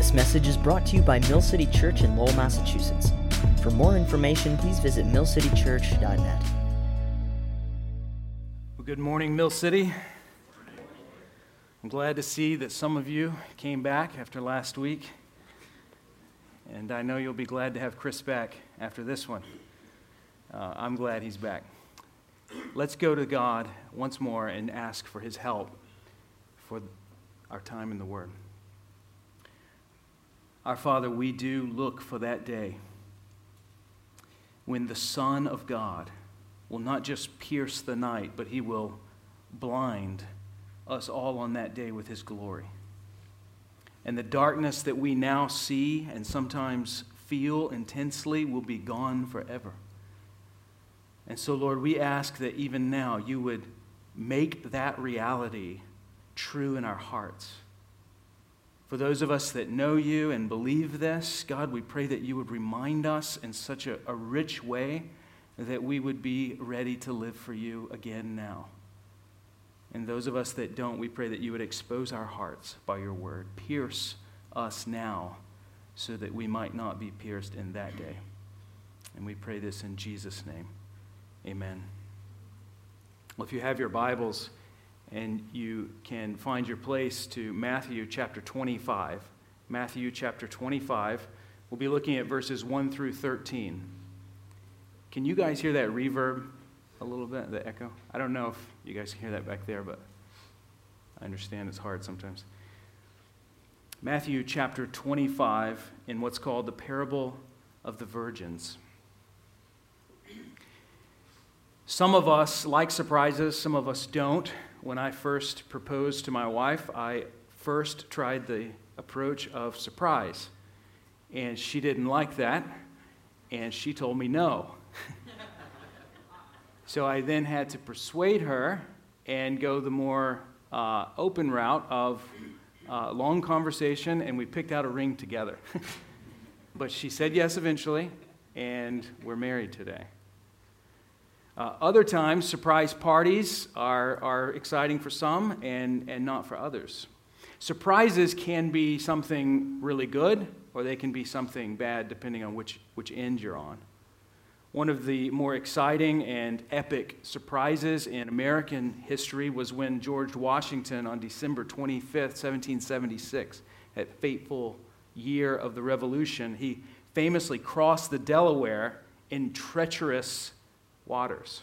This message is brought to you by Mill City Church in Lowell, Massachusetts. For more information, please visit millcitychurch.net. Well, good morning, Mill City. I'm glad to see that some of you came back after last week. And I know you'll be glad to have Chris back after this one. Uh, I'm glad he's back. Let's go to God once more and ask for his help for our time in the Word. Our Father, we do look for that day when the Son of God will not just pierce the night, but he will blind us all on that day with his glory. And the darkness that we now see and sometimes feel intensely will be gone forever. And so, Lord, we ask that even now you would make that reality true in our hearts. For those of us that know you and believe this, God, we pray that you would remind us in such a, a rich way that we would be ready to live for you again now. And those of us that don't, we pray that you would expose our hearts by your word. Pierce us now so that we might not be pierced in that day. And we pray this in Jesus' name. Amen. Well, if you have your Bibles and you can find your place to Matthew chapter 25, Matthew chapter 25, we'll be looking at verses 1 through 13. Can you guys hear that reverb a little bit, the echo? I don't know if you guys can hear that back there, but I understand it's hard sometimes. Matthew chapter 25, in what's called the parable of the virgins. Some of us like surprises, some of us don't. When I first proposed to my wife, I first tried the approach of surprise. And she didn't like that, and she told me no. so I then had to persuade her and go the more uh, open route of uh, long conversation, and we picked out a ring together. but she said yes eventually, and we're married today. Uh, other times, surprise parties are, are exciting for some and, and not for others. Surprises can be something really good, or they can be something bad, depending on which, which end you're on. One of the more exciting and epic surprises in American history was when George Washington, on December 25th, 1776, that fateful year of the Revolution, he famously crossed the Delaware in treacherous waters.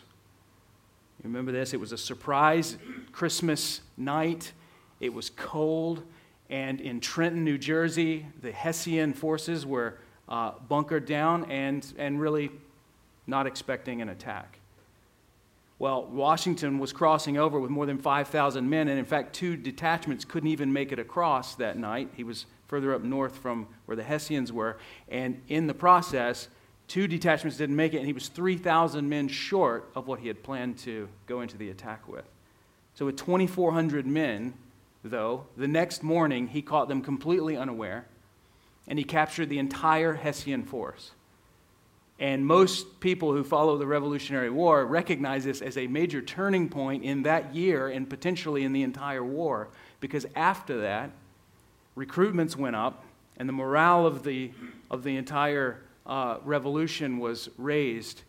You remember this? It was a surprise Christmas night. It was cold. And in Trenton, New Jersey, the Hessian forces were uh, bunkered down and, and really not expecting an attack. Well, Washington was crossing over with more than 5,000 men, and in fact, two detachments couldn't even make it across that night. He was further up north from where the Hessians were, and in the process, two detachments didn't make it, and he was 3,000 men short of what he had planned to go into the attack with. So, with 2,400 men, though, the next morning he caught them completely unaware, and he captured the entire Hessian force. And most people who follow the Revolutionary War recognize this as a major turning point in that year and potentially in the entire war, because after that, recruitments went up and the morale of the, of the entire uh, revolution was raised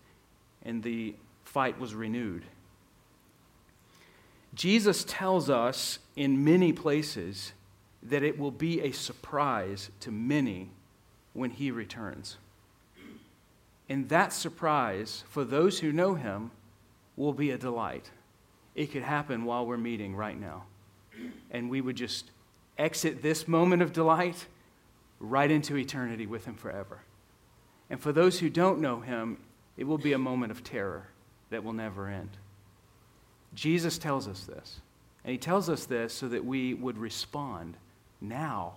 and the fight was renewed. Jesus tells us in many places that it will be a surprise to many when he returns. And that surprise, for those who know him, will be a delight. It could happen while we're meeting right now. And we would just exit this moment of delight right into eternity with him forever. And for those who don't know him, it will be a moment of terror that will never end. Jesus tells us this. And he tells us this so that we would respond now,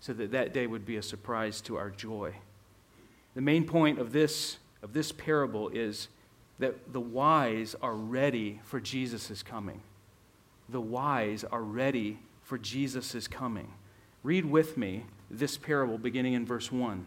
so that that day would be a surprise to our joy. The main point of this, of this parable is that the wise are ready for Jesus' coming. The wise are ready for Jesus' coming. Read with me this parable beginning in verse 1.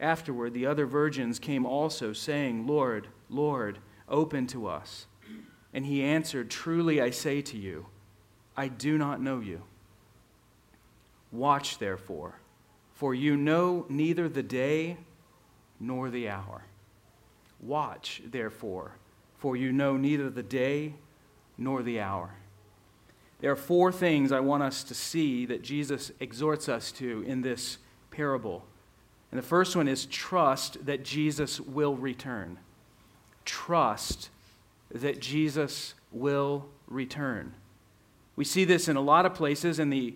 Afterward, the other virgins came also, saying, Lord, Lord, open to us. And he answered, Truly I say to you, I do not know you. Watch, therefore, for you know neither the day nor the hour. Watch, therefore, for you know neither the day nor the hour. There are four things I want us to see that Jesus exhorts us to in this parable. And the first one is trust that Jesus will return. Trust that Jesus will return. We see this in a lot of places in the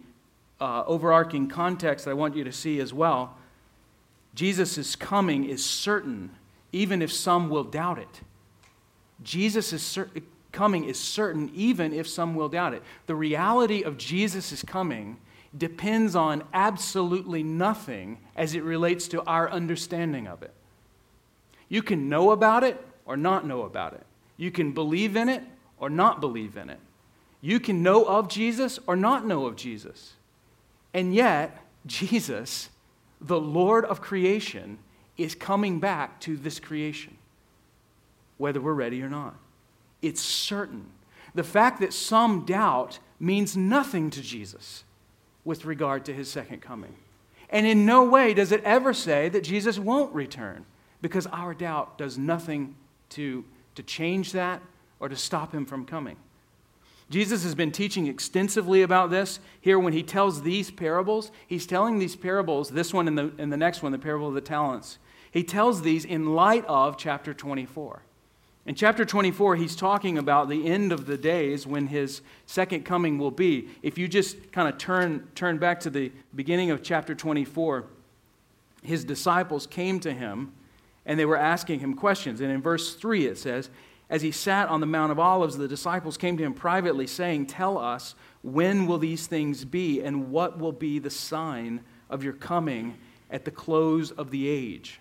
uh, overarching context I want you to see as well. Jesus' coming is certain, even if some will doubt it. Jesus' cer- coming is certain, even if some will doubt it. The reality of Jesus' coming depends on absolutely nothing as it relates to our understanding of it. You can know about it or not know about it. You can believe in it or not believe in it. You can know of Jesus or not know of Jesus. And yet, Jesus, the Lord of creation, is coming back to this creation, whether we're ready or not. It's certain. The fact that some doubt means nothing to Jesus with regard to his second coming. And in no way does it ever say that Jesus won't return, because our doubt does nothing to, to change that or to stop him from coming. Jesus has been teaching extensively about this. Here, when he tells these parables, he's telling these parables, this one and the, and the next one, the parable of the talents. He tells these in light of chapter 24. In chapter 24, he's talking about the end of the days when his second coming will be. If you just kind of turn, turn back to the beginning of chapter 24, his disciples came to him and they were asking him questions. And in verse 3, it says, as he sat on the Mount of Olives, the disciples came to him privately, saying, Tell us, when will these things be, and what will be the sign of your coming at the close of the age?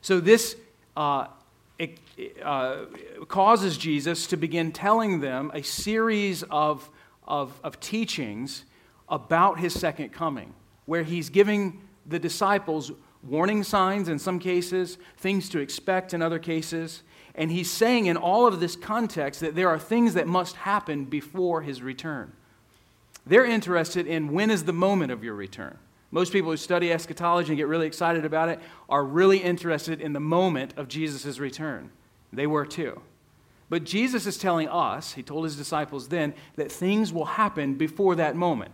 So, this uh, it, uh, causes Jesus to begin telling them a series of, of, of teachings about his second coming, where he's giving the disciples warning signs in some cases, things to expect in other cases. And he's saying in all of this context that there are things that must happen before his return. They're interested in when is the moment of your return. Most people who study eschatology and get really excited about it are really interested in the moment of Jesus' return. They were too. But Jesus is telling us, he told his disciples then, that things will happen before that moment.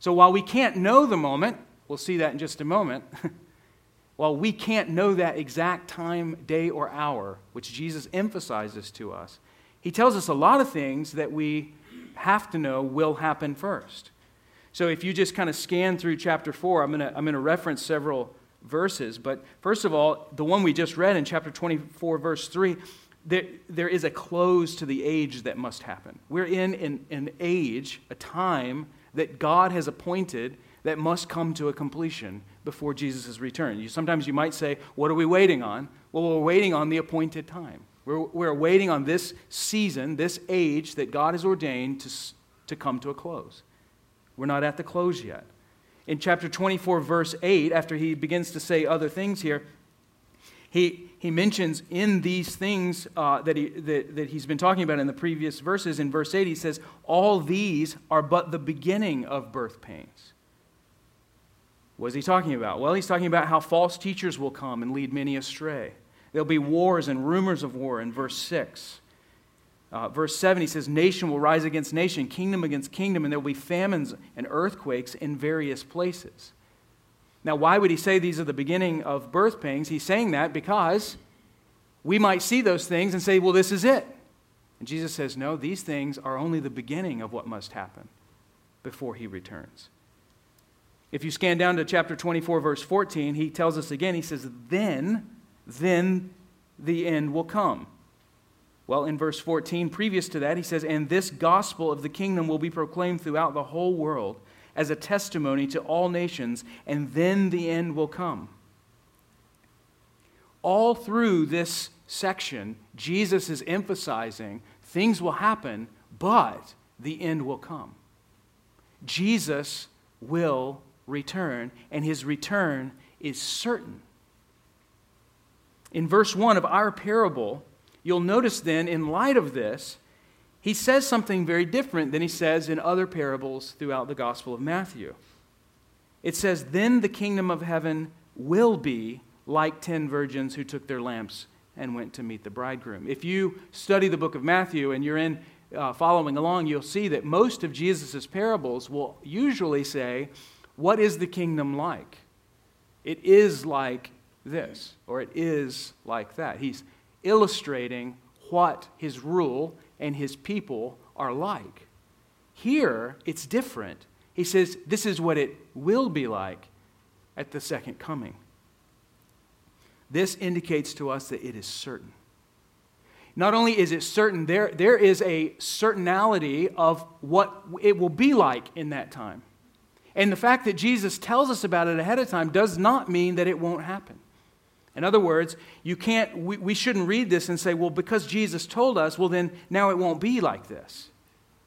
So while we can't know the moment, we'll see that in just a moment. While we can't know that exact time, day, or hour, which Jesus emphasizes to us, he tells us a lot of things that we have to know will happen first. So if you just kind of scan through chapter 4, I'm going to I'm going to reference several verses. But first of all, the one we just read in chapter 24, verse 3, there, there is a close to the age that must happen. We're in an, an age, a time that God has appointed that must come to a completion before Jesus' return. You, sometimes you might say, What are we waiting on? Well, we're waiting on the appointed time. We're, we're waiting on this season, this age that God has ordained to, to come to a close. We're not at the close yet. In chapter 24, verse 8, after he begins to say other things here, he, he mentions in these things uh, that, he, that, that he's been talking about in the previous verses, in verse 8, he says, All these are but the beginning of birth pains. What is he talking about? Well, he's talking about how false teachers will come and lead many astray. There'll be wars and rumors of war in verse 6. Uh, verse 7, he says, Nation will rise against nation, kingdom against kingdom, and there will be famines and earthquakes in various places. Now, why would he say these are the beginning of birth pangs? He's saying that because we might see those things and say, well, this is it. And Jesus says, no, these things are only the beginning of what must happen before he returns. If you scan down to chapter 24, verse 14, he tells us again, he says, then, then the end will come. Well, in verse 14, previous to that, he says, And this gospel of the kingdom will be proclaimed throughout the whole world as a testimony to all nations, and then the end will come. All through this section, Jesus is emphasizing things will happen, but the end will come. Jesus will return, and his return is certain. In verse 1 of our parable, you'll notice then, in light of this, he says something very different than he says in other parables throughout the Gospel of Matthew. It says, Then the kingdom of heaven will be like ten virgins who took their lamps and went to meet the bridegroom. If you study the book of Matthew and you're in uh, following along, you'll see that most of Jesus' parables will usually say, What is the kingdom like? It is like this, or it is like that. He's illustrating what his rule and his people are like. Here, it's different. He says, This is what it will be like at the second coming. This indicates to us that it is certain. Not only is it certain, there, there is a certainty of what it will be like in that time. And the fact that Jesus tells us about it ahead of time does not mean that it won't happen. In other words, you can't, we, we shouldn't read this and say, well, because Jesus told us, well, then now it won't be like this.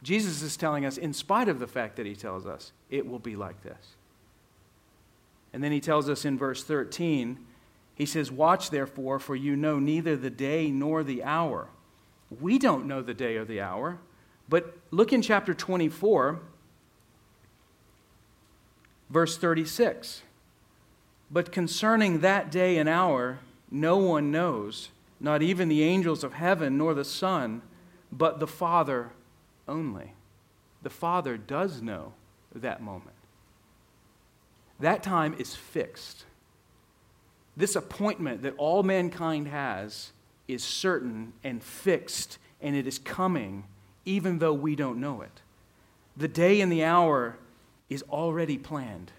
Jesus is telling us, in spite of the fact that he tells us, it will be like this. And then he tells us in verse 13, he says, Watch therefore, for you know neither the day nor the hour. We don't know the day or the hour. But look in chapter 24, verse 36. But concerning that day and hour, no one knows, not even the angels of heaven nor the Son, but the Father only. The Father does know that moment. That time is fixed. This appointment that all mankind has is certain and fixed, and it is coming even though we don't know it. The day and the hour is already planned.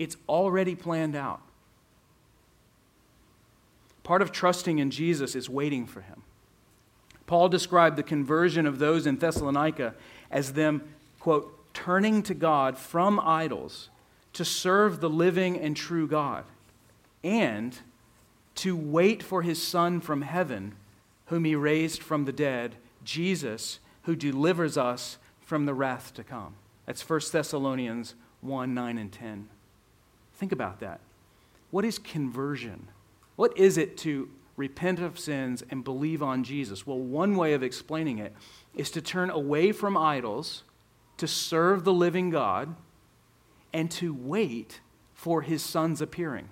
It's already planned out. Part of trusting in Jesus is waiting for him. Paul described the conversion of those in Thessalonica as them, quote, turning to God from idols to serve the living and true God, and to wait for his Son from heaven, whom he raised from the dead, Jesus, who delivers us from the wrath to come. That's 1 Thessalonians 1 9 and 10. Think about that. What is conversion? What is it to repent of sins and believe on Jesus? Well, one way of explaining it is to turn away from idols, to serve the living God, and to wait for his son's appearing.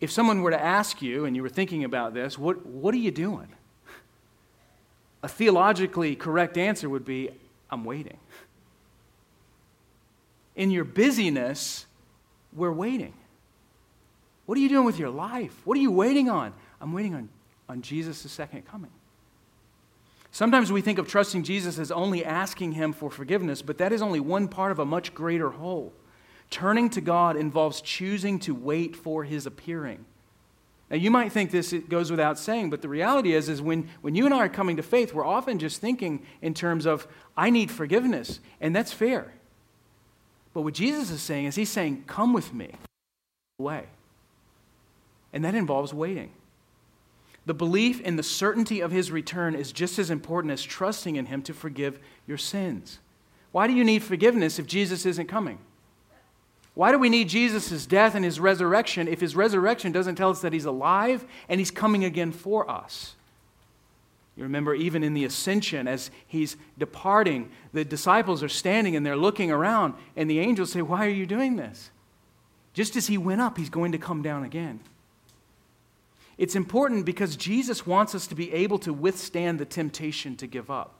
If someone were to ask you, and you were thinking about this, what, what are you doing? A theologically correct answer would be, I'm waiting in your busyness, we're waiting. What are you doing with your life? What are you waiting on? I'm waiting on, on Jesus' second coming. Sometimes we think of trusting Jesus as only asking Him for forgiveness, but that is only one part of a much greater whole. Turning to God involves choosing to wait for His appearing. Now, you might think this goes without saying, but the reality is, is when, when you and I are coming to faith, we're often just thinking in terms of, I need forgiveness, and that's fair. But what Jesus is saying is, He's saying, Come with me away. And that involves waiting. The belief in the certainty of His return is just as important as trusting in Him to forgive your sins. Why do you need forgiveness if Jesus isn't coming? Why do we need Jesus' death and his resurrection if his resurrection doesn't tell us that he's alive and he's coming again for us? You remember, even in the ascension, as he's departing, the disciples are standing and they're looking around, and the angels say, Why are you doing this? Just as he went up, he's going to come down again. It's important because Jesus wants us to be able to withstand the temptation to give up.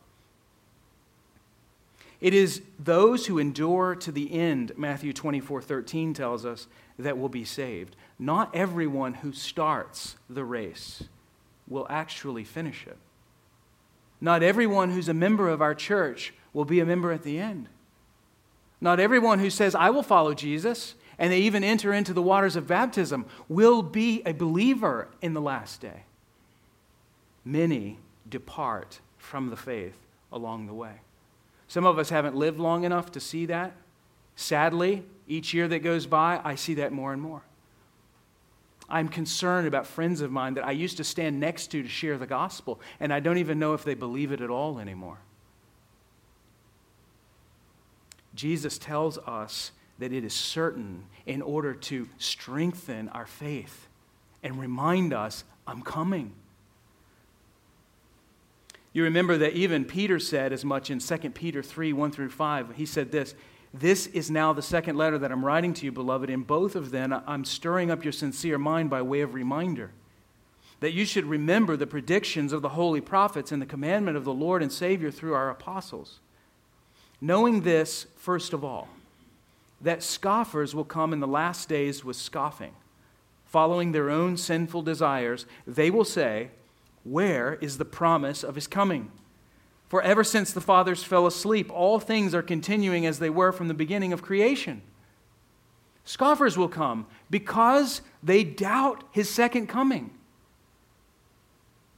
It is those who endure to the end, Matthew 24 13 tells us, that will be saved. Not everyone who starts the race will actually finish it. Not everyone who's a member of our church will be a member at the end. Not everyone who says, I will follow Jesus, and they even enter into the waters of baptism, will be a believer in the last day. Many depart from the faith along the way. Some of us haven't lived long enough to see that. Sadly, each year that goes by, I see that more and more. I'm concerned about friends of mine that I used to stand next to to share the gospel, and I don't even know if they believe it at all anymore. Jesus tells us that it is certain in order to strengthen our faith and remind us, I'm coming. You remember that even Peter said as much in 2 Peter 3 1 through 5. He said this This is now the second letter that I'm writing to you, beloved. In both of them, I'm stirring up your sincere mind by way of reminder that you should remember the predictions of the holy prophets and the commandment of the Lord and Savior through our apostles. Knowing this, first of all, that scoffers will come in the last days with scoffing, following their own sinful desires, they will say, where is the promise of his coming? For ever since the fathers fell asleep, all things are continuing as they were from the beginning of creation. Scoffers will come because they doubt his second coming.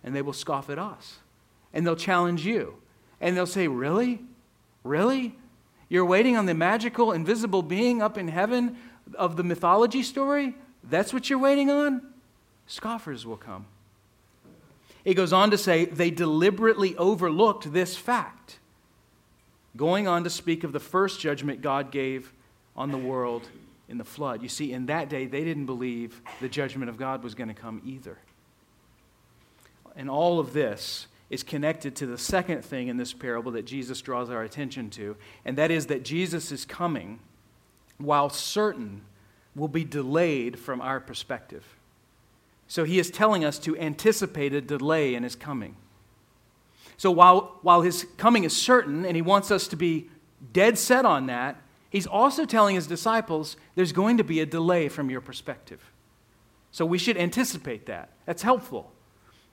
And they will scoff at us. And they'll challenge you. And they'll say, Really? Really? You're waiting on the magical, invisible being up in heaven of the mythology story? That's what you're waiting on? Scoffers will come. It goes on to say they deliberately overlooked this fact, going on to speak of the first judgment God gave on the world in the flood. You see, in that day, they didn't believe the judgment of God was going to come either. And all of this is connected to the second thing in this parable that Jesus draws our attention to, and that is that Jesus is coming, while certain, will be delayed from our perspective. So he is telling us to anticipate a delay in his coming. So while, while his coming is certain and he wants us to be dead set on that, he's also telling his disciples there's going to be a delay from your perspective. So we should anticipate that. That's helpful.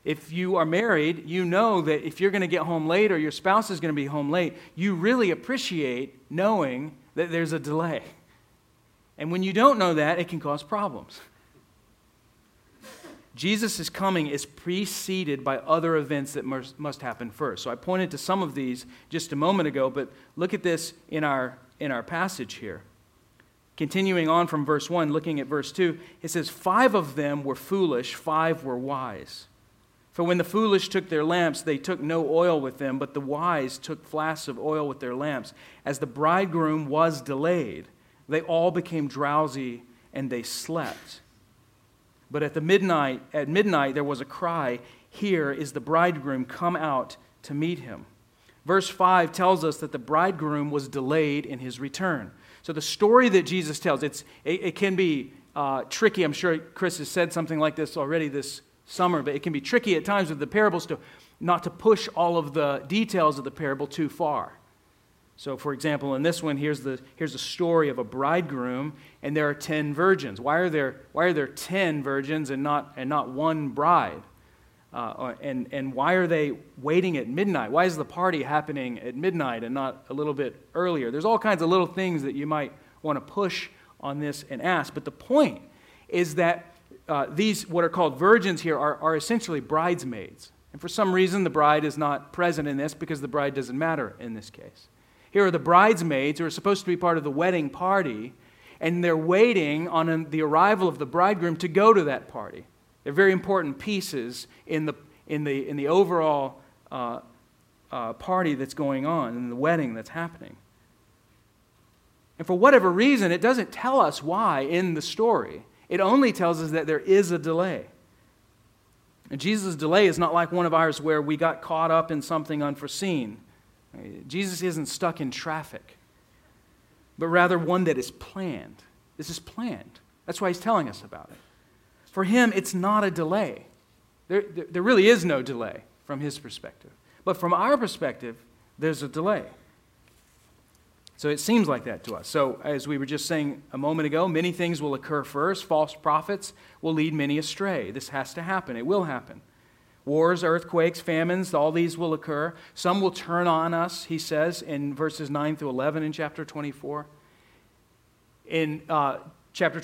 If you are married, you know that if you're going to get home late or your spouse is going to be home late, you really appreciate knowing that there's a delay. And when you don't know that, it can cause problems. Jesus' coming is preceded by other events that must happen first. So I pointed to some of these just a moment ago, but look at this in our, in our passage here. Continuing on from verse 1, looking at verse 2, it says, Five of them were foolish, five were wise. For when the foolish took their lamps, they took no oil with them, but the wise took flasks of oil with their lamps. As the bridegroom was delayed, they all became drowsy and they slept. But at the midnight, at midnight there was a cry, "Here is the bridegroom, come out to meet him." Verse 5 tells us that the bridegroom was delayed in his return. So the story that Jesus tells, it's, it, it can be uh, tricky. I'm sure Chris has said something like this already this summer, but it can be tricky at times with the parables to not to push all of the details of the parable too far. So, for example, in this one, here's the, here's a story of a bridegroom, and there are 10 virgins. Why are there, why are there 10 virgins and not, and not one bride? Uh, and, and why are they waiting at midnight? Why is the party happening at midnight and not a little bit earlier? There's all kinds of little things that you might want to push on this and ask. But the point is that uh, these, what are called virgins here, are, are essentially bridesmaids. And for some reason, the bride is not present in this because the bride doesn't matter in this case. Here are the bridesmaids who are supposed to be part of the wedding party, and they're waiting on the arrival of the bridegroom to go to that party. They're very important pieces in the, in the, in the overall uh, uh, party that's going on, in the wedding that's happening. And for whatever reason, it doesn't tell us why in the story. It only tells us that there is a delay. And Jesus' delay is not like one of ours where we got caught up in something unforeseen. Jesus isn't stuck in traffic, but rather one that is planned. This is planned. That's why he's telling us about it. For him, it's not a delay. There, there, there really is no delay from his perspective. But from our perspective, there's a delay. So it seems like that to us. So, as we were just saying a moment ago, many things will occur first. False prophets will lead many astray. This has to happen, it will happen. Wars, earthquakes, famines, all these will occur. Some will turn on us, he says in verses 9 through 11 in chapter 24. In uh, chapter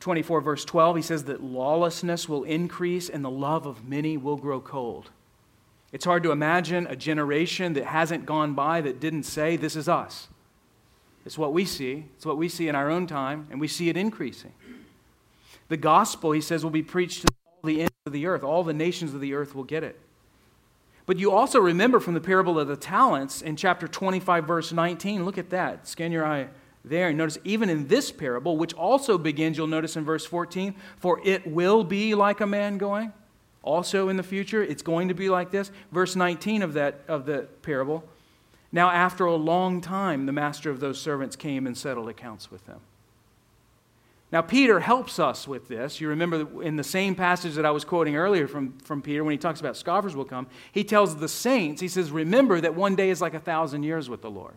24, verse 12, he says that lawlessness will increase and the love of many will grow cold. It's hard to imagine a generation that hasn't gone by that didn't say, This is us. It's what we see. It's what we see in our own time, and we see it increasing. The gospel, he says, will be preached to the ends of the earth. All the nations of the earth will get it. But you also remember from the parable of the talents in chapter 25, verse 19. Look at that. Scan your eye there. Notice, even in this parable, which also begins, you'll notice in verse 14, for it will be like a man going. Also in the future, it's going to be like this. Verse 19 of that of the parable. Now, after a long time, the master of those servants came and settled accounts with them. Now, Peter helps us with this. You remember in the same passage that I was quoting earlier from, from Peter, when he talks about scoffers will come, he tells the saints, he says, Remember that one day is like a thousand years with the Lord.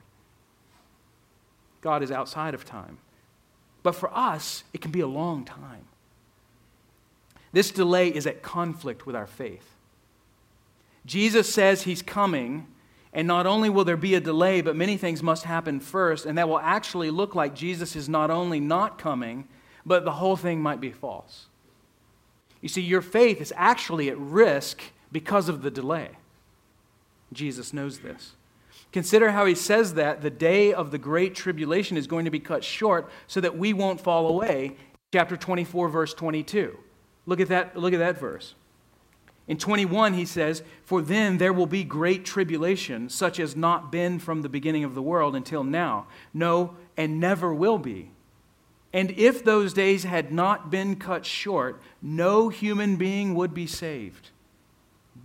God is outside of time. But for us, it can be a long time. This delay is at conflict with our faith. Jesus says he's coming and not only will there be a delay, but many things must happen first, and that will actually look like Jesus is not only not coming, but the whole thing might be false. You see, your faith is actually at risk because of the delay. Jesus knows this. Consider how he says that the day of the great tribulation is going to be cut short so that we won't fall away. Chapter 24, verse 22. Look at that, look at that verse. In 21, he says, For then there will be great tribulation, such as not been from the beginning of the world until now. No, and never will be. And if those days had not been cut short, no human being would be saved.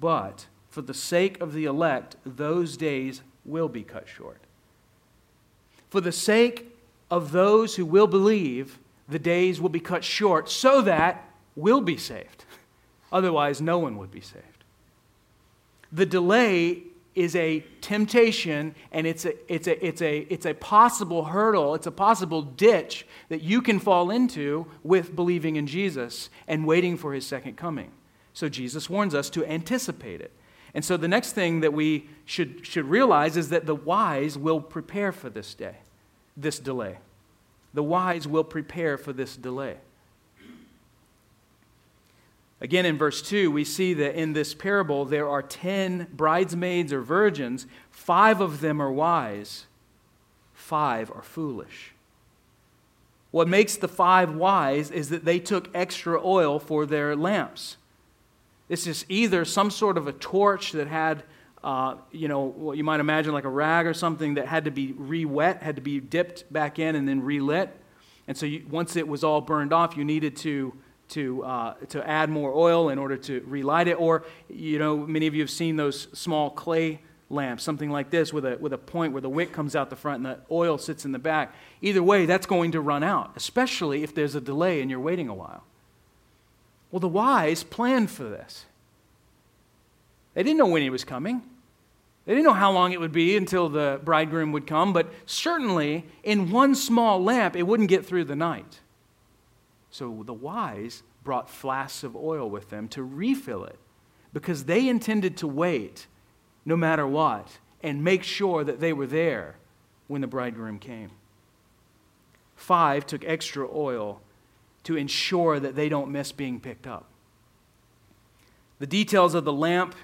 But for the sake of the elect, those days will be cut short. For the sake of those who will believe, the days will be cut short so that we'll be saved. Otherwise, no one would be saved. The delay is a temptation and it's a, it's, a, it's, a, it's a possible hurdle, it's a possible ditch that you can fall into with believing in Jesus and waiting for his second coming. So Jesus warns us to anticipate it. And so the next thing that we should, should realize is that the wise will prepare for this day, this delay. The wise will prepare for this delay. Again, in verse 2, we see that in this parable there are 10 bridesmaids or virgins. Five of them are wise, five are foolish. What makes the five wise is that they took extra oil for their lamps. This is either some sort of a torch that had, uh, you know, what you might imagine like a rag or something that had to be re wet, had to be dipped back in and then relit. And so you, once it was all burned off, you needed to to, uh, to add more oil in order to relight it. Or, you know, many of you have seen those small clay lamps, something like this, with a, with a point where the wick comes out the front and the oil sits in the back. Either way, that's going to run out, especially if there's a delay and you're waiting a while. Well, the wise planned for this. They didn't know when he was coming. They didn't know how long it would be until the bridegroom would come, but certainly in one small lamp, it wouldn't get through the night. So the wise brought flasks of oil with them to refill it because they intended to wait no matter what and make sure that they were there when the bridegroom came. Five took extra oil to ensure that they don't miss being picked up. The details of the lamp,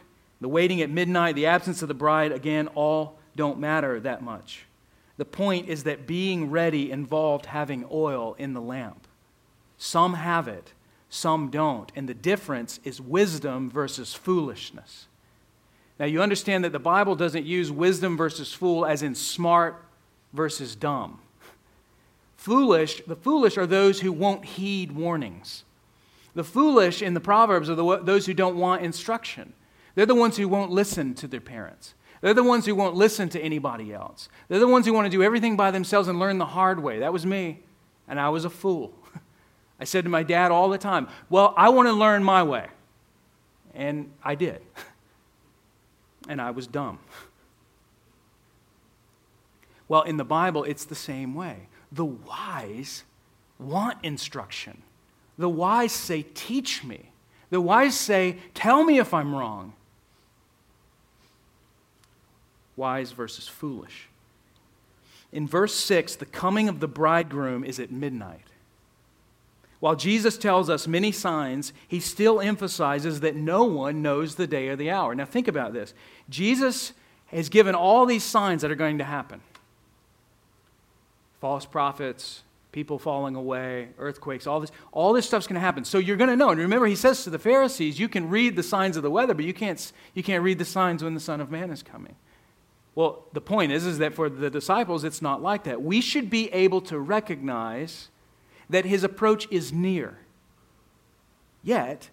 the waiting at midnight, the absence of the bride, again, all don't matter that much. The point is that being ready involved having oil in the lamp. Some have it, some don't. And the difference is wisdom versus foolishness. Now, you understand that the Bible doesn't use wisdom versus fool as in smart versus dumb. Foolish, the foolish are those who won't heed warnings. The foolish in the Proverbs are the, those who don't want instruction. They're the ones who won't listen to their parents. They're the ones who won't listen to anybody else. They're the ones who want to do everything by themselves and learn the hard way. That was me, and I was a fool. I said to my dad all the time, Well, I want to learn my way. And I did. And I was dumb. Well, in the Bible, it's the same way. The wise want instruction. The wise say, Teach me. The wise say, Tell me if I'm wrong. Wise versus foolish. In verse 6, the coming of the bridegroom is at midnight. While Jesus tells us many signs, he still emphasizes that no one knows the day or the hour. Now, think about this. Jesus has given all these signs that are going to happen false prophets, people falling away, earthquakes, all this, all this stuff's going to happen. So you're going to know. And remember, he says to the Pharisees, you can read the signs of the weather, but you can't, you can't read the signs when the Son of Man is coming. Well, the point is, is that for the disciples, it's not like that. We should be able to recognize that his approach is near. Yet,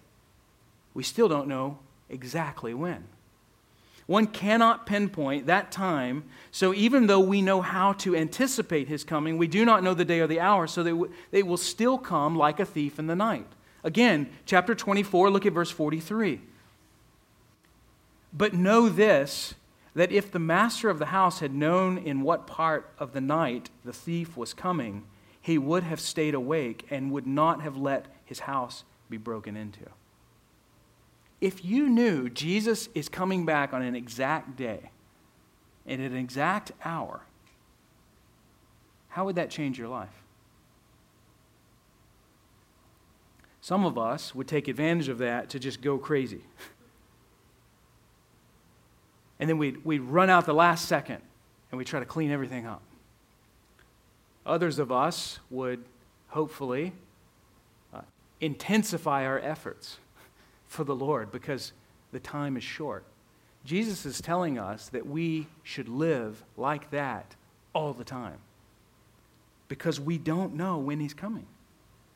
we still don't know exactly when. One cannot pinpoint that time, so even though we know how to anticipate his coming, we do not know the day or the hour, so that they will still come like a thief in the night. Again, chapter 24, look at verse 43. But know this that if the master of the house had known in what part of the night the thief was coming, he would have stayed awake and would not have let his house be broken into. If you knew Jesus is coming back on an exact day and at an exact hour, how would that change your life? Some of us would take advantage of that to just go crazy. and then we'd, we'd run out the last second and we try to clean everything up. Others of us would hopefully uh, intensify our efforts for the Lord because the time is short. Jesus is telling us that we should live like that all the time because we don't know when he's coming.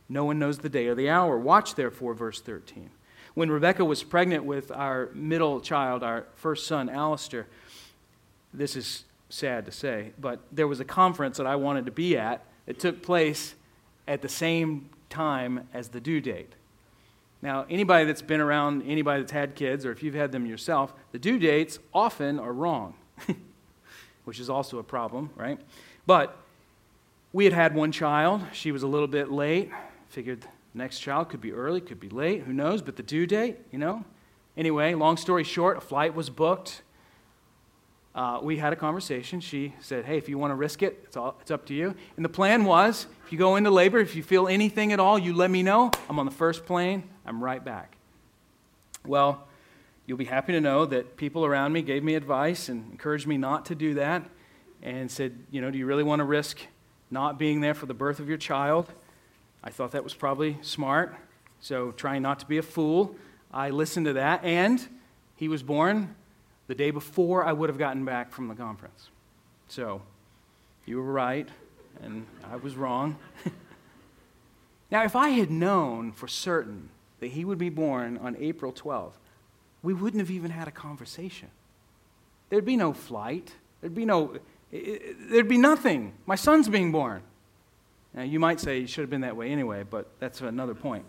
No one knows the day or the hour. Watch, therefore, verse 13. When Rebecca was pregnant with our middle child, our first son, Alistair, this is sad to say, but there was a conference that I wanted to be at. It took place at the same time as the due date. Now, anybody that's been around anybody that's had kids, or if you've had them yourself, the due dates often are wrong, which is also a problem, right? But we had had one child. She was a little bit late. Figured Next child could be early, could be late, who knows, but the due date, you know? Anyway, long story short, a flight was booked. Uh, we had a conversation. She said, Hey, if you want to risk it, it's, all, it's up to you. And the plan was if you go into labor, if you feel anything at all, you let me know. I'm on the first plane, I'm right back. Well, you'll be happy to know that people around me gave me advice and encouraged me not to do that and said, You know, do you really want to risk not being there for the birth of your child? I thought that was probably smart. So, trying not to be a fool, I listened to that. And he was born the day before I would have gotten back from the conference. So, you were right, and I was wrong. now, if I had known for certain that he would be born on April 12th, we wouldn't have even had a conversation. There'd be no flight. There'd be no, there'd be nothing. My son's being born. Now, you might say it should have been that way anyway, but that's another point.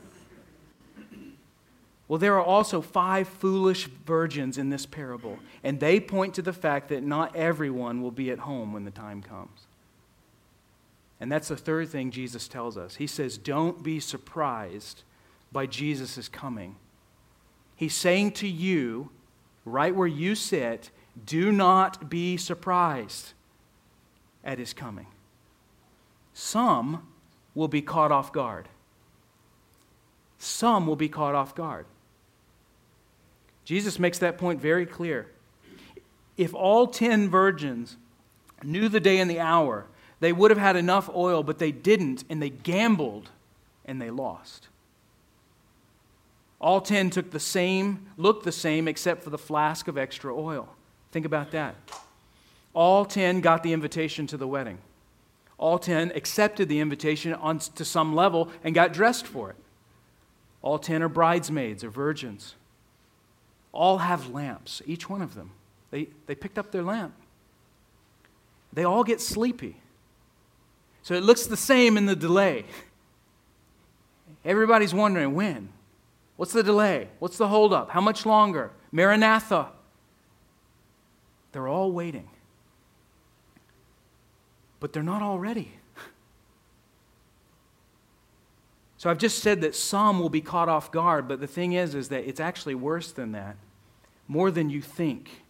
Well, there are also five foolish virgins in this parable, and they point to the fact that not everyone will be at home when the time comes. And that's the third thing Jesus tells us. He says, Don't be surprised by Jesus' coming. He's saying to you, right where you sit, do not be surprised at his coming some will be caught off guard. Some will be caught off guard. Jesus makes that point very clear. If all 10 virgins knew the day and the hour, they would have had enough oil, but they didn't, and they gambled and they lost. All 10 took the same, looked the same, except for the flask of extra oil. Think about that. All 10 got the invitation to the wedding. All 10 accepted the invitation on, to some level and got dressed for it. All 10 are bridesmaids or virgins. All have lamps, each one of them. They, they picked up their lamp. They all get sleepy. So it looks the same in the delay. Everybody's wondering when? What's the delay? What's the holdup? How much longer? Maranatha. They're all waiting. but they're not all ready. So I've just said that some will be caught off guard, but the thing is is that it's actually worse than that. More than you think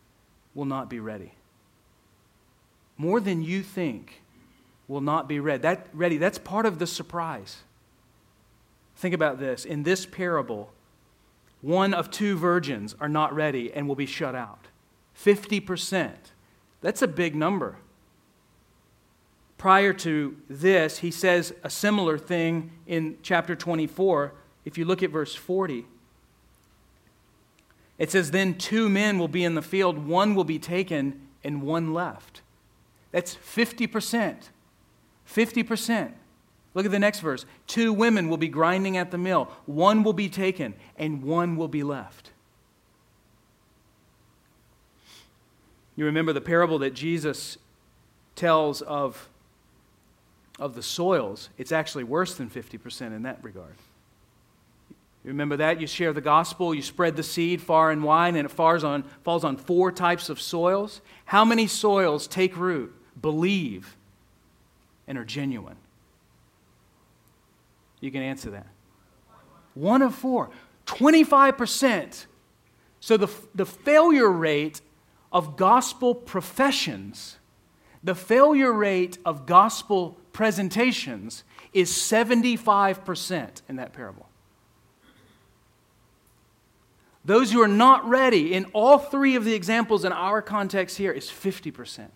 will not be ready. More than you think will not be read. That ready, that's part of the surprise. Think about this. In this parable, one of two virgins are not ready and will be shut out. 50%. That's a big number. Prior to this, he says a similar thing in chapter 24. If you look at verse 40, it says, Then two men will be in the field, one will be taken and one left. That's 50%. 50%. Look at the next verse. Two women will be grinding at the mill, one will be taken and one will be left. You remember the parable that Jesus tells of of the soils, it's actually worse than 50% in that regard. Remember that? You share the gospel, you spread the seed far and wide, and it falls on, falls on four types of soils. How many soils take root, believe, and are genuine? You can answer that. One of four. 25%. So the, the failure rate of gospel professions, the failure rate of gospel presentations is 75% in that parable. Those who are not ready in all three of the examples in our context here is 50%.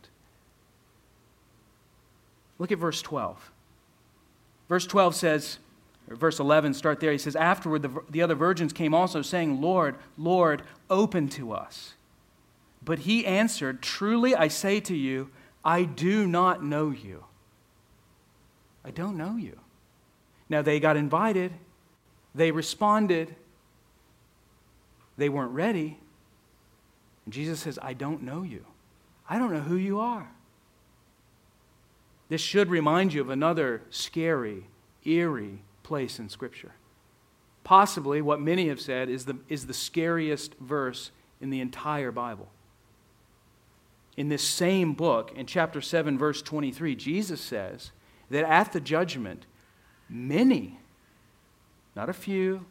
Look at verse 12. Verse 12 says, verse 11, start there. He says, Afterward, the, the other virgins came also, saying, Lord, Lord, open to us. But he answered, Truly I say to you, I do not know you. I don't know you. Now, they got invited, they responded, they weren't ready. And Jesus says, I don't know you. I don't know who you are. This should remind you of another scary, eerie place in Scripture. Possibly what many have said is the, is the scariest verse in the entire Bible. In this same book, in chapter 7, verse 23, Jesus says, that at the judgment, many, not a few,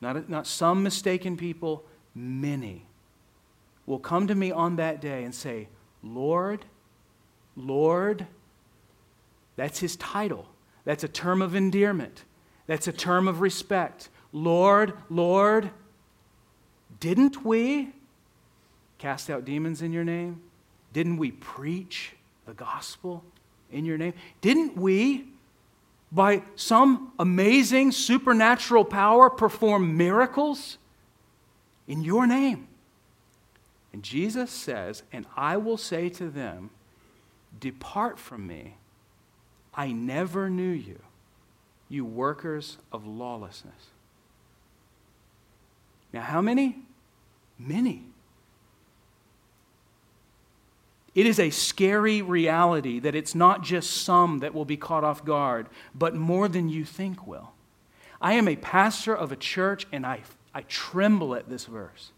not, not some mistaken people, many will come to me on that day and say, Lord, Lord, that's his title. That's a term of endearment. That's a term of respect. Lord, Lord, didn't we cast out demons in your name? Didn't we preach the gospel? in your name? Didn't we, by some amazing supernatural power, perform miracles in your name? And Jesus says, And I will say to them, Depart from me. I never knew you, you workers of lawlessness. Now, how many? Many. It is a scary reality that it's not just some that will be caught off guard, but more than you think will. I am a pastor of a church and I, I tremble at this verse.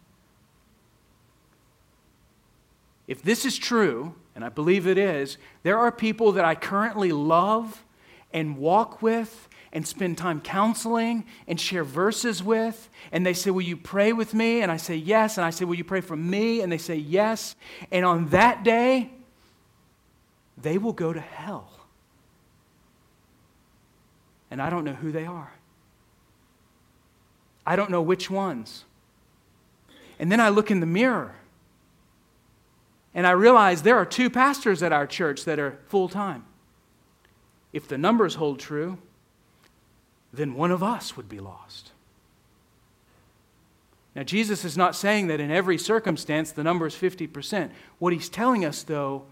If this is true, and I believe it is, there are people that I currently love and walk with and spend time counseling and share verses with. And they say, Will you pray with me? And I say, Yes. And I say, Will you pray for me? And they say, Yes. And on that day, they will go to hell. And I don't know who they are. I don't know which ones. And then I look in the mirror and I realize there are two pastors at our church that are full time. If the numbers hold true, then one of us would be lost. Now, Jesus is not saying that in every circumstance the number is 50%. What he's telling us, though,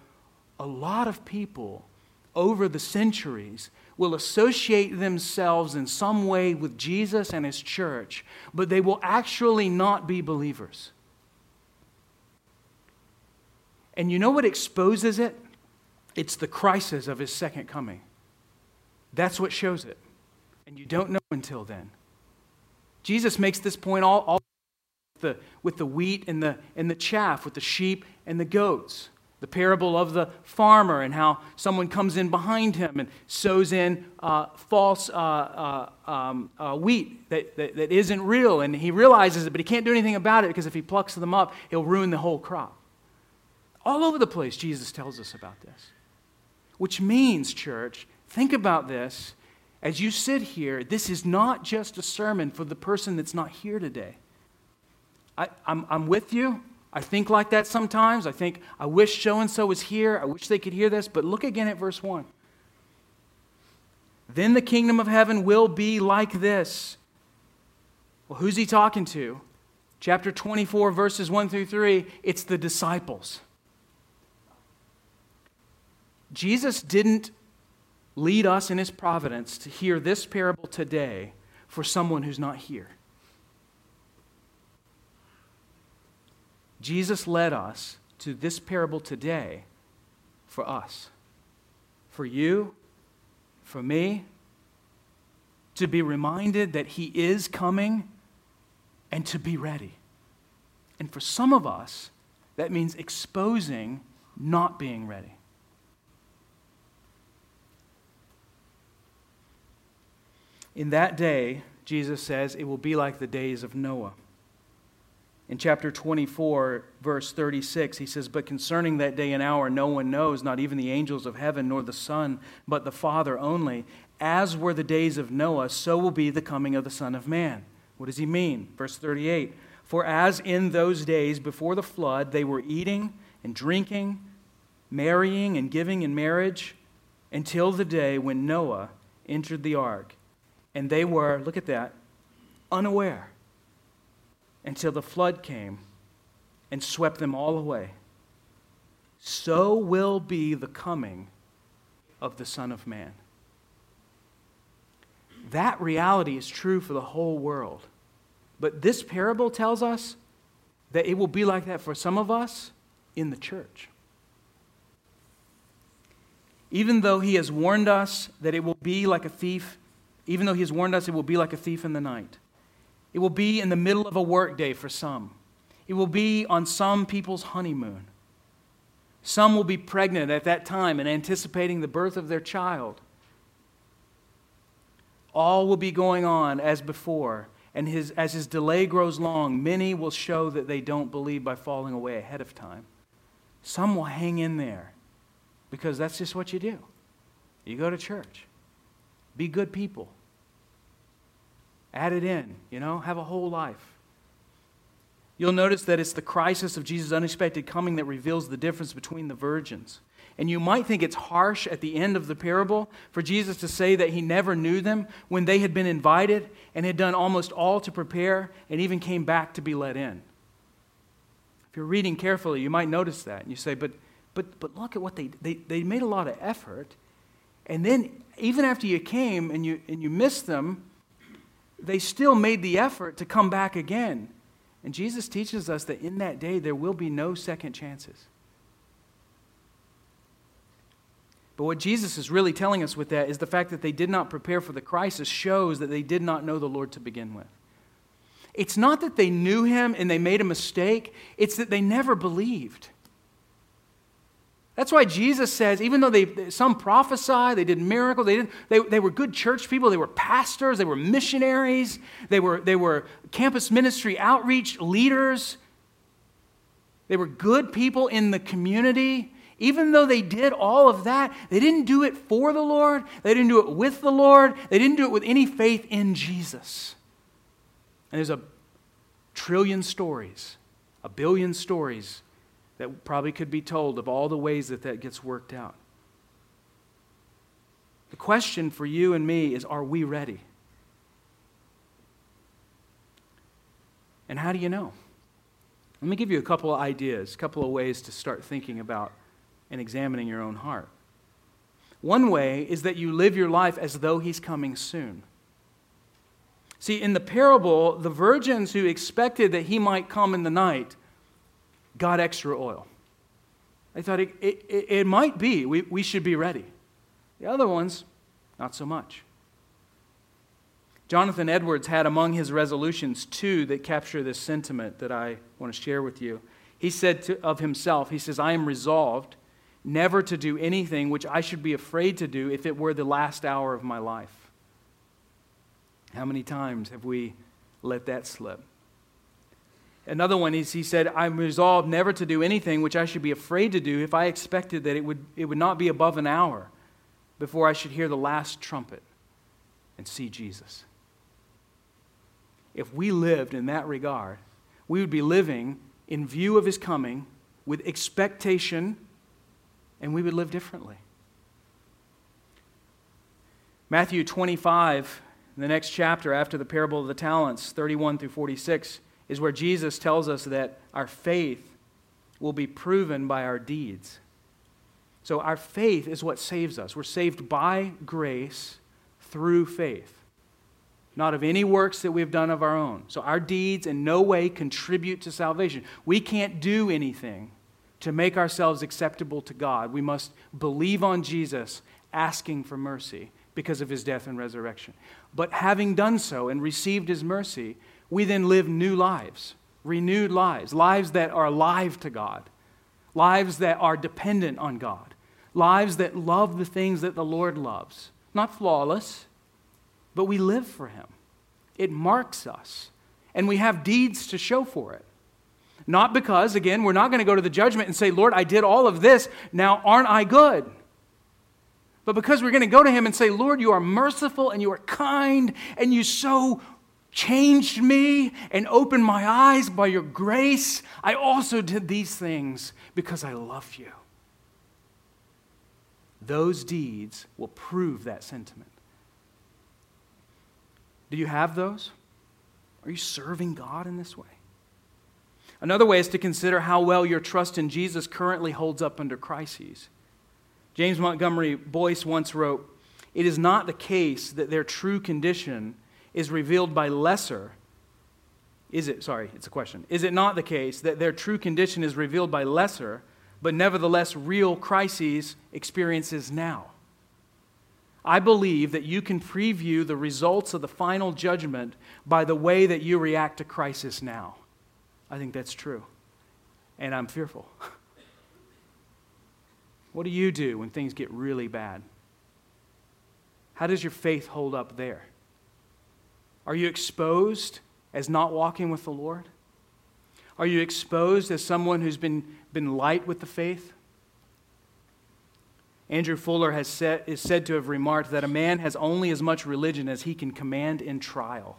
a lot of people over the centuries will associate themselves in some way with Jesus and his church, but they will actually not be believers. And you know what exposes it? It's the crisis of his second coming. That's what shows it and you don't know until then. Jesus makes this point all, all the, with the wheat and the, and the chaff, with the sheep and the goats. The parable of the farmer and how someone comes in behind him and sows in uh, false uh, uh, um, uh, wheat that, that, that isn't real. And he realizes it, but he can't do anything about it because if he plucks them up, he'll ruin the whole crop. All over the place, Jesus tells us about this. Which means, church, think about this. As you sit here, this is not just a sermon for the person that's not here today. I, I'm, I'm with you. I think like that sometimes. I think, I wish so and so was here. I wish they could hear this. But look again at verse 1. Then the kingdom of heaven will be like this. Well, who's he talking to? Chapter 24, verses 1 through 3, it's the disciples. Jesus didn't lead us in his providence to hear this parable today for someone who's not here. Jesus led us to this parable today for us, for you, for me, to be reminded that He is coming and to be ready. And for some of us, that means exposing not being ready. In that day, Jesus says, it will be like the days of Noah. In chapter 24, verse 36, he says, But concerning that day and hour, no one knows, not even the angels of heaven, nor the Son, but the Father only. As were the days of Noah, so will be the coming of the Son of Man. What does he mean? Verse 38 For as in those days before the flood, they were eating and drinking, marrying and giving in marriage, until the day when Noah entered the ark. And they were, look at that, unaware until the flood came and swept them all away. So will be the coming of the Son of Man. That reality is true for the whole world. But this parable tells us that it will be like that for some of us in the church. Even though he has warned us that it will be like a thief, even though he has warned us it will be like a thief in the night, it will be in the middle of a workday for some. It will be on some people's honeymoon. Some will be pregnant at that time and anticipating the birth of their child. All will be going on as before. And his, as his delay grows long, many will show that they don't believe by falling away ahead of time. Some will hang in there because that's just what you do. You go to church, be good people. Add it in, you know, have a whole life. You'll notice that it's the crisis of Jesus' unexpected coming that reveals the difference between the virgins. And you might think it's harsh at the end of the parable for Jesus to say that he never knew them when they had been invited and had done almost all to prepare and even came back to be let in. If you're reading carefully, you might notice that. And you say, but, but, but look at what they, they, they made a lot of effort. And then, even after you came and you, and you missed them, they still made the effort to come back again. And Jesus teaches us that in that day there will be no second chances. But what Jesus is really telling us with that is the fact that they did not prepare for the crisis shows that they did not know the Lord to begin with. It's not that they knew him and they made a mistake, it's that they never believed. That's why Jesus says, even though they, some prophesy, they did miracles, they, did, they, they were good church people, they were pastors, they were missionaries, they were, they were campus ministry outreach leaders, they were good people in the community. Even though they did all of that, they didn't do it for the Lord, they didn't do it with the Lord, they didn't do it with any faith in Jesus. And there's a trillion stories, a billion stories that probably could be told of all the ways that that gets worked out. The question for you and me is are we ready? And how do you know? Let me give you a couple of ideas, a couple of ways to start thinking about and examining your own heart. One way is that you live your life as though he's coming soon. See, in the parable, the virgins who expected that he might come in the night got extra oil. They thought it, it, it might be, we, we should be ready. The other ones, not so much. Jonathan Edwards had among his resolutions two that capture this sentiment that I want to share with you. He said to, of himself, He says, I am resolved never to do anything which I should be afraid to do if it were the last hour of my life. How many times have we let that slip? Another one is he said, I'm resolved never to do anything which I should be afraid to do if I expected that it would, it would not be above an hour before I should hear the last trumpet and see Jesus. If we lived in that regard, we would be living in view of his coming with expectation, and we would live differently. Matthew 25, the next chapter after the parable of the talents, 31 through 46 is where Jesus tells us that our faith will be proven by our deeds. So, our faith is what saves us. We're saved by grace through faith, not of any works that we've done of our own. So, our deeds in no way contribute to salvation. We can't do anything to make ourselves acceptable to God. We must believe on Jesus, asking for mercy because of his death and resurrection. But having done so and received his mercy, we then live new lives, renewed lives, lives that are alive to God, lives that are dependent on God, lives that love the things that the Lord loves. Not flawless, but we live for Him. It marks us, and we have deeds to show for it. Not because, again, we're not going to go to the judgment and say, Lord, I did all of this, now aren't I good? But because we're going to go to Him and say, Lord, you are merciful and you are kind and you so changed me and opened my eyes by your grace. I also did these things because I love you. Those deeds will prove that sentiment. Do you have those? Are you serving God in this way? Another way is to consider how well your trust in Jesus currently holds up under crises. James Montgomery Boice once wrote It is not the case that their true condition is revealed by lesser, is it, sorry, it's a question. Is it not the case that their true condition is revealed by lesser, but nevertheless real crises experiences now? I believe that you can preview the results of the final judgment by the way that you react to crisis now. I think that's true. And I'm fearful. what do you do when things get really bad? How does your faith hold up there? Are you exposed as not walking with the Lord? Are you exposed as someone who's been, been light with the faith? Andrew Fuller has said, is said to have remarked that a man has only as much religion as he can command in trial.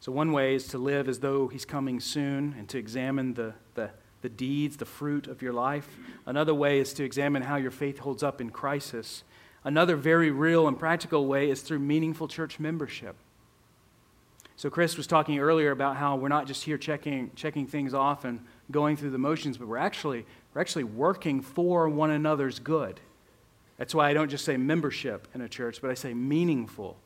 So, one way is to live as though he's coming soon and to examine the, the, the deeds, the fruit of your life. Another way is to examine how your faith holds up in crisis Another very real and practical way is through meaningful church membership. So, Chris was talking earlier about how we're not just here checking, checking things off and going through the motions, but we're actually, we're actually working for one another's good. That's why I don't just say membership in a church, but I say meaningful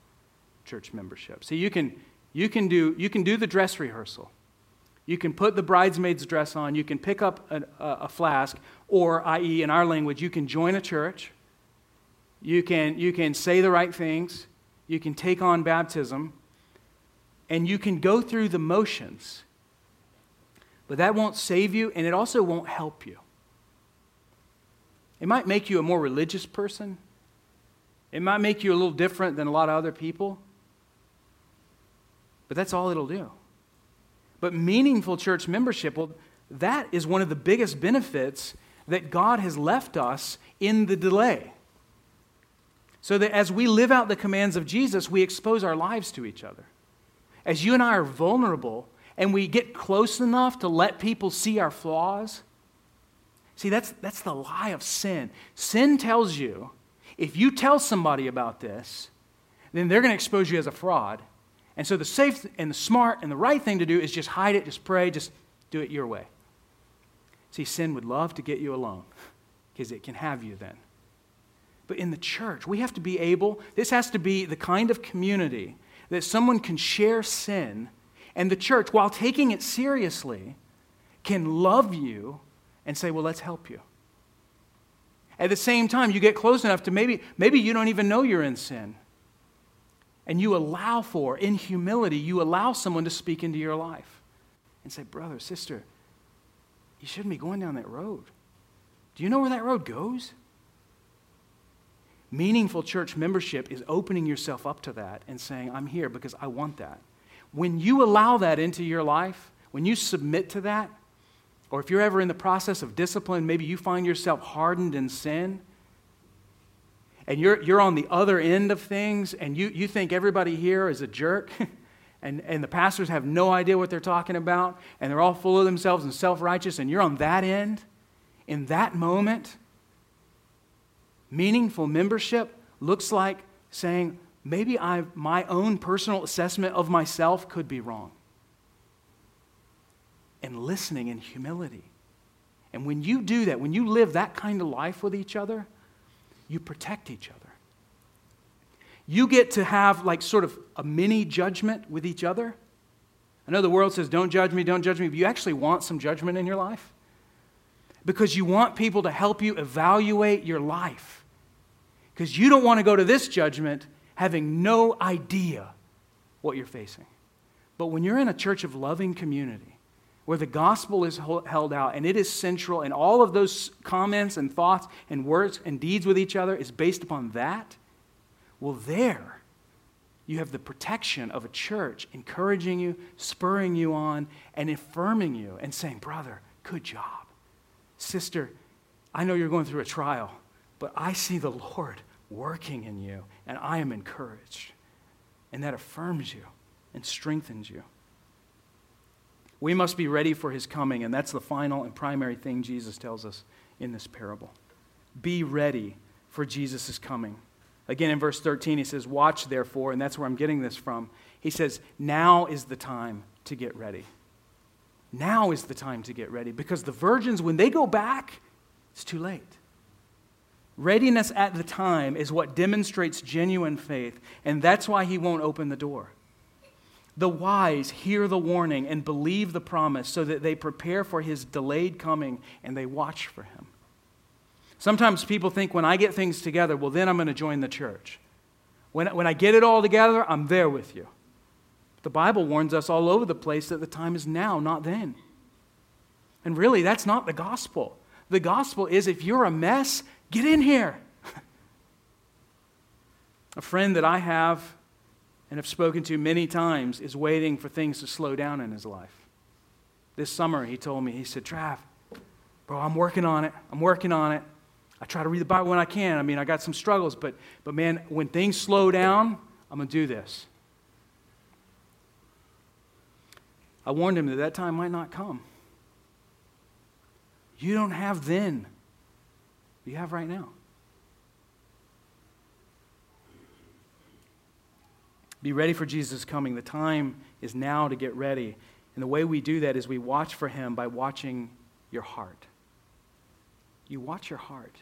church membership. See, you can, you can, do, you can do the dress rehearsal. You can put the bridesmaid's dress on. You can pick up a, a, a flask, or, i.e., in our language, you can join a church you can, you can say the right things. You can take on baptism. And you can go through the motions. But that won't save you, and it also won't help you. It might make you a more religious person. It might make you a little different than a lot of other people. But that's all it'll do. But meaningful church membership, well, that is one of the biggest benefits that God has left us in the delay. So that as we live out the commands of Jesus, we expose our lives to each other. As you and I are vulnerable and we get close enough to let people see our flaws, see, that's, that's the lie of sin. Sin tells you if you tell somebody about this, then they're going to expose you as a fraud. And so the safe and the smart and the right thing to do is just hide it, just pray, just do it your way. See, sin would love to get you alone because it can have you then. But in the church, we have to be able, this has to be the kind of community that someone can share sin, and the church, while taking it seriously, can love you and say, Well, let's help you. At the same time, you get close enough to maybe, maybe you don't even know you're in sin. And you allow for, in humility, you allow someone to speak into your life. and say, Brother, sister, you shouldn't be going down that road. Do you know where that road goes? Meaningful church membership is opening yourself up to that and saying, I'm here because I want that. When you allow that into your life, when you submit to that, or if you're ever in the process of discipline, maybe you find yourself hardened in sin, and you're, you're on the other end of things, and you, you think everybody here is a jerk, and, and the pastors have no idea what they're talking about, and they're all full of themselves and self righteous, and you're on that end, in that moment, meaningful membership looks like saying, maybe I, my own personal assessment of myself could be wrong. And listening in humility. And when you do that, when you live that kind of life with each other, you protect each other. You get to have like sort of a mini judgment with each other. I know the world says, don't judge me, don't judge me, but you actually want some judgment in your life because you want people to help you evaluate your life. Because you don't want to go to this judgment having no idea what you're facing. But when you're in a church of loving community, where the gospel is held out and it is central, and all of those comments and thoughts and words and deeds with each other is based upon that, well, there you have the protection of a church encouraging you, spurring you on, and affirming you and saying, Brother, good job. Sister, I know you're going through a trial, but I see the Lord working in you, and I am encouraged. And that affirms you and strengthens you. We must be ready for his coming, and that's the final and primary thing Jesus tells us in this parable. Be ready for Jesus' coming. Again, in verse 13, he says, Watch therefore, and that's where I'm getting this from. He says, Now is the time to get ready. Now is the time to get ready because the virgins, when they go back, it's too late. Readiness at the time is what demonstrates genuine faith, and that's why he won't open the door. The wise hear the warning and believe the promise so that they prepare for his delayed coming and they watch for him. Sometimes people think when I get things together, well, then I'm going to join the church. When, when I get it all together, I'm there with you. The Bible warns us all over the place that the time is now, not then. And really, that's not the gospel. The gospel is if you're a mess, get in here. a friend that I have and have spoken to many times is waiting for things to slow down in his life. This summer, he told me, he said, Trav, bro, I'm working on it. I'm working on it. I try to read the Bible when I can. I mean, I got some struggles, but, but man, when things slow down, I'm going to do this. I warned him that that time might not come. You don't have then, you have right now. Be ready for Jesus' coming. The time is now to get ready. And the way we do that is we watch for him by watching your heart. You watch your heart.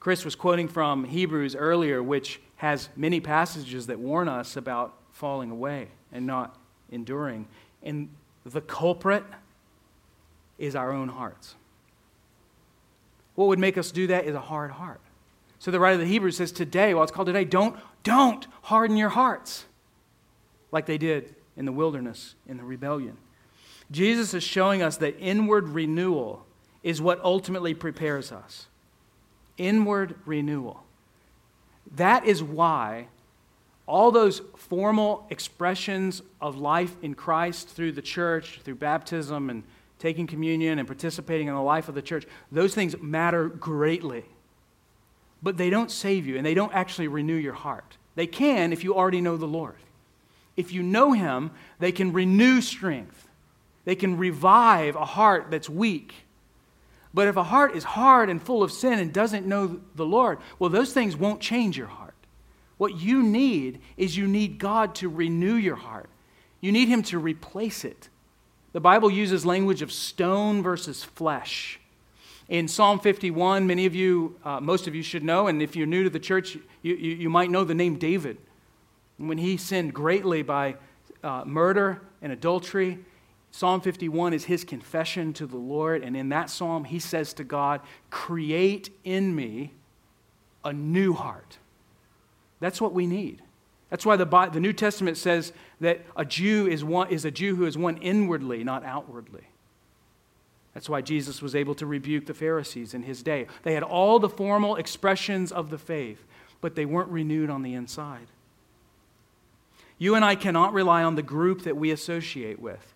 Chris was quoting from Hebrews earlier, which has many passages that warn us about falling away and not enduring. And the culprit is our own hearts. What would make us do that is a hard heart. So the writer of the Hebrews says today, well, it's called today, don't, don't harden your hearts like they did in the wilderness, in the rebellion. Jesus is showing us that inward renewal is what ultimately prepares us. Inward renewal. That is why all those formal expressions of life in Christ through the church, through baptism and taking communion and participating in the life of the church, those things matter greatly but they don't save you and they don't actually renew your heart. They can if you already know the Lord. If you know Him, they can renew strength, they can revive a heart that's weak. But if a heart is hard and full of sin and doesn't know the Lord, well, those things won't change your heart. What you need is you need God to renew your heart. You need Him to replace it. The Bible uses language of stone versus flesh. In Psalm 51, many of you, uh, most of you should know, and if you're new to the church, you, you, you might know the name David. When he sinned greatly by uh, murder and adultery, Psalm 51 is his confession to the Lord. And in that psalm, he says to God, Create in me a new heart. That's what we need. That's why the, the New Testament says that a Jew is, one, is a Jew who is one inwardly, not outwardly. That's why Jesus was able to rebuke the Pharisees in his day. They had all the formal expressions of the faith, but they weren't renewed on the inside. You and I cannot rely on the group that we associate with.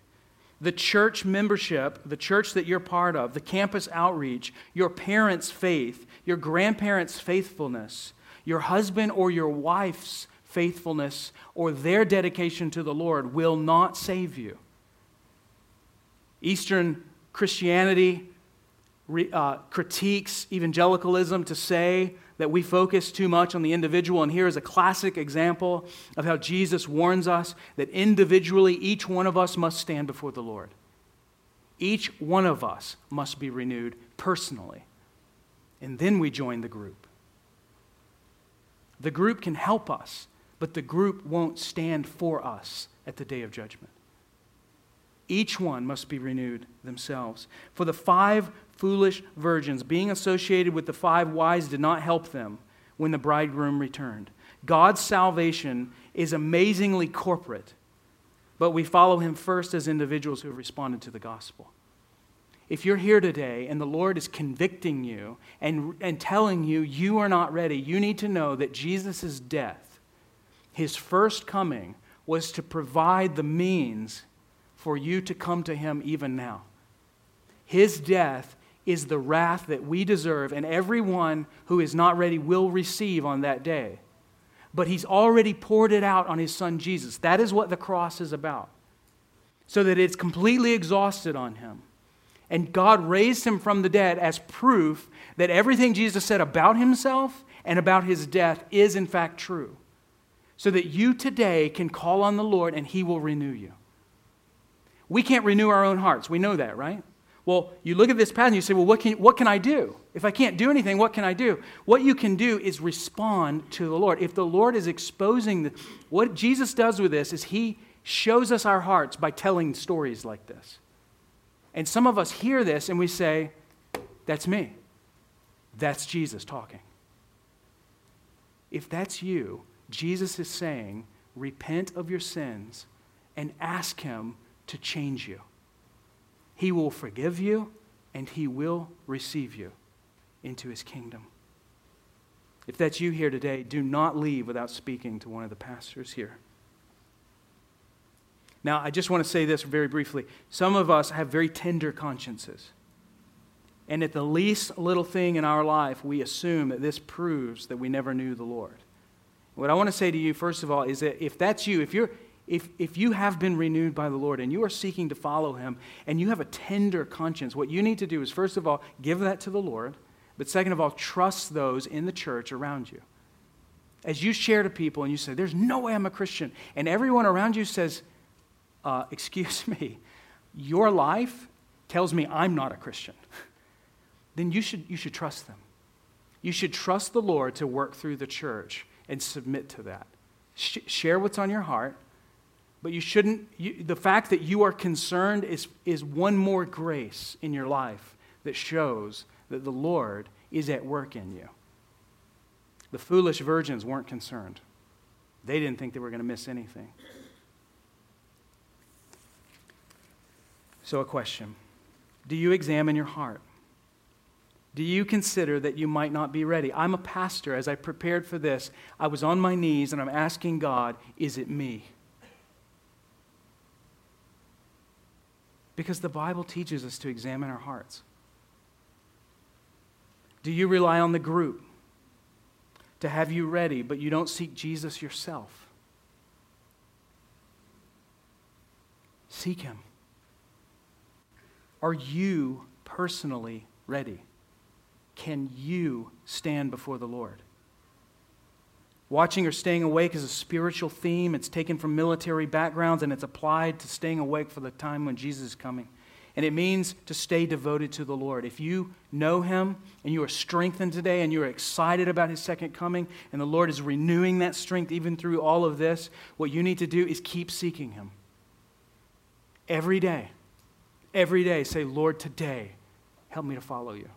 The church membership, the church that you're part of, the campus outreach, your parents' faith, your grandparents' faithfulness, your husband or your wife's faithfulness or their dedication to the Lord will not save you. Eastern Christianity uh, critiques evangelicalism to say that we focus too much on the individual. And here is a classic example of how Jesus warns us that individually each one of us must stand before the Lord. Each one of us must be renewed personally. And then we join the group. The group can help us but the group won't stand for us at the day of judgment. Each one must be renewed themselves. For the five foolish virgins, being associated with the five wise did not help them when the bridegroom returned. God's salvation is amazingly corporate, but we follow him first as individuals who have responded to the gospel. If you're here today and the Lord is convicting you and, and telling you you are not ready, you need to know that Jesus' death his first coming was to provide the means for you to come to him even now. His death is the wrath that we deserve, and everyone who is not ready will receive on that day. But he's already poured it out on his son Jesus. That is what the cross is about. So that it's completely exhausted on him. And God raised him from the dead as proof that everything Jesus said about himself and about his death is in fact true so that you today can call on the Lord and He will renew you. We can't renew our own hearts. We know that, right? Well, you look at this passage and you say, well, what can, what can I do? If I can't do anything, what can I do? What you can do is respond to the Lord. If the Lord is exposing the, what Jesus does with this is He shows us our hearts by telling stories like this. And some of us hear this and we say, that's me. That's Jesus talking. If that's you, Jesus is saying, repent of your sins and ask Him to change you. He will forgive you and He will receive you into His kingdom. If that's you here today, do not leave without speaking to one of the pastors here. Now, I just want to say this very briefly. Some of us have very tender consciences. And at the least little thing in our life, we assume that this proves that we never knew the Lord. What I want to say to you, first of all, is that if that's you, if, you're, if, if you have been renewed by the Lord and you are seeking to follow Him and you have a tender conscience, what you need to do is, first of all, give that to the Lord, but second of all, trust those in the church around you. As you share to people and you say, There's no way I'm a Christian, and everyone around you says, uh, Excuse me, your life tells me I'm not a Christian, then you should, you should trust them. You should trust the Lord to work through the church and submit to that. Sh- share what's on your heart, but you shouldn't, you, the fact that you are concerned is, is one more grace in your life that shows that the Lord is at work in you. The foolish virgins weren't concerned, they didn't think they were going to miss anything. So, a question Do you examine your heart? Do you consider that you might not be ready? I'm a pastor. As I prepared for this, I was on my knees and I'm asking God, is it me? Because the Bible teaches us to examine our hearts. Do you rely on the group to have you ready, but you don't seek Jesus yourself? Seek Him. Are you personally ready? Can you stand before the Lord? Watching or staying awake is a spiritual theme. It's taken from military backgrounds and it's applied to staying awake for the time when Jesus is coming. And it means to stay devoted to the Lord. If you know Him and you are strengthened today and you are excited about His second coming and the Lord is renewing that strength even through all of this, what you need to do is keep seeking Him. Every day. Every day, say, Lord, today, help me to follow you.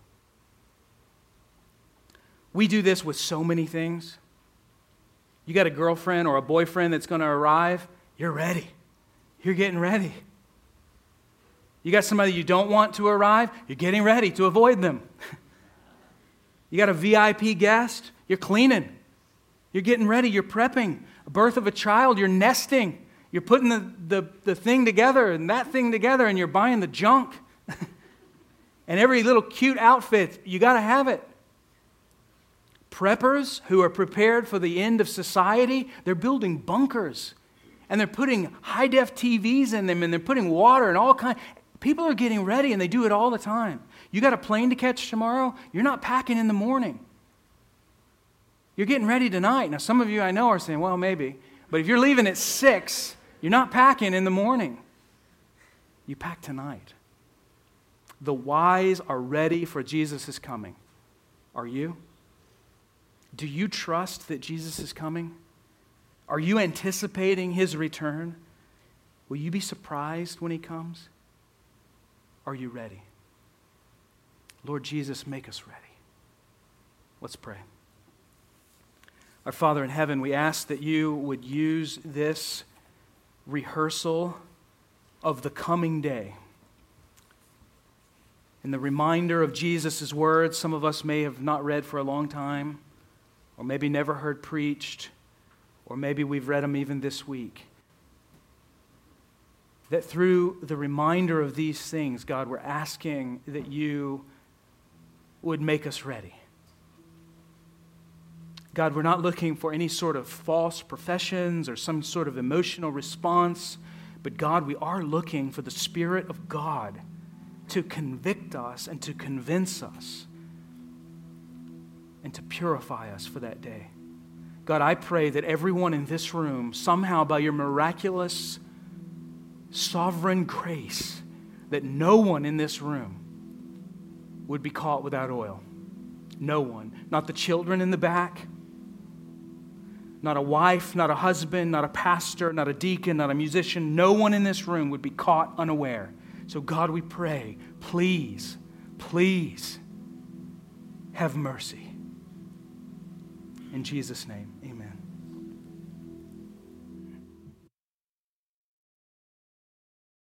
We do this with so many things. You got a girlfriend or a boyfriend that's going to arrive, you're ready. You're getting ready. You got somebody you don't want to arrive, you're getting ready to avoid them. you got a VIP guest, you're cleaning. You're getting ready, you're prepping. A birth of a child, you're nesting. You're putting the, the, the thing together and that thing together, and you're buying the junk. and every little cute outfit, you got to have it. Preppers who are prepared for the end of society, they're building bunkers. And they're putting high def TVs in them and they're putting water and all kinds. People are getting ready and they do it all the time. You got a plane to catch tomorrow? You're not packing in the morning. You're getting ready tonight. Now, some of you I know are saying, well, maybe. But if you're leaving at 6, you're not packing in the morning. You pack tonight. The wise are ready for Jesus' coming. Are you? Do you trust that Jesus is coming? Are you anticipating his return? Will you be surprised when he comes? Are you ready? Lord Jesus, make us ready. Let's pray. Our Father in heaven, we ask that you would use this rehearsal of the coming day. And the reminder of Jesus' words, some of us may have not read for a long time, or maybe never heard preached, or maybe we've read them even this week. That through the reminder of these things, God, we're asking that you would make us ready. God, we're not looking for any sort of false professions or some sort of emotional response, but God, we are looking for the Spirit of God to convict us and to convince us and to purify us for that day. God, I pray that everyone in this room, somehow by your miraculous, sovereign grace, that no one in this room would be caught without oil. No one. Not the children in the back not a wife, not a husband, not a pastor, not a deacon, not a musician. No one in this room would be caught unaware. So, God, we pray, please, please have mercy. In Jesus' name.